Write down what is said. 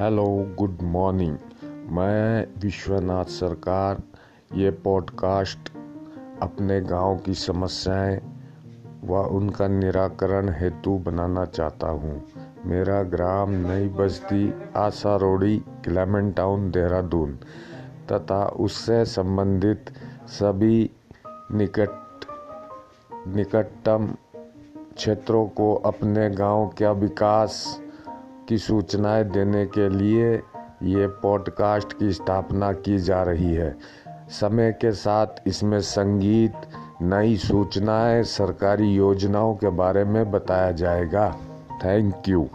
Hello good morning मैं विश्वनाथ सरकार, ये पॉडकास्ट अपने गाँव की समस्याएँ व उनका निराकरण हेतु बनाना चाहता हूँ। मेरा ग्राम नई बस्ती आशा रोड़ी क्लेमेंट टाउन, देहरादून तथा उससे संबंधित सभी निकट, निकटतम क्षेत्रों को अपने गाँव का विकास की सूचनाएँ देने के लिए ये पॉडकास्ट की स्थापना की जा रही है। समय के साथ इसमें संगीत, नई सूचनाएँ, सरकारी योजनाओं के बारे में बताया जाएगा। Thank you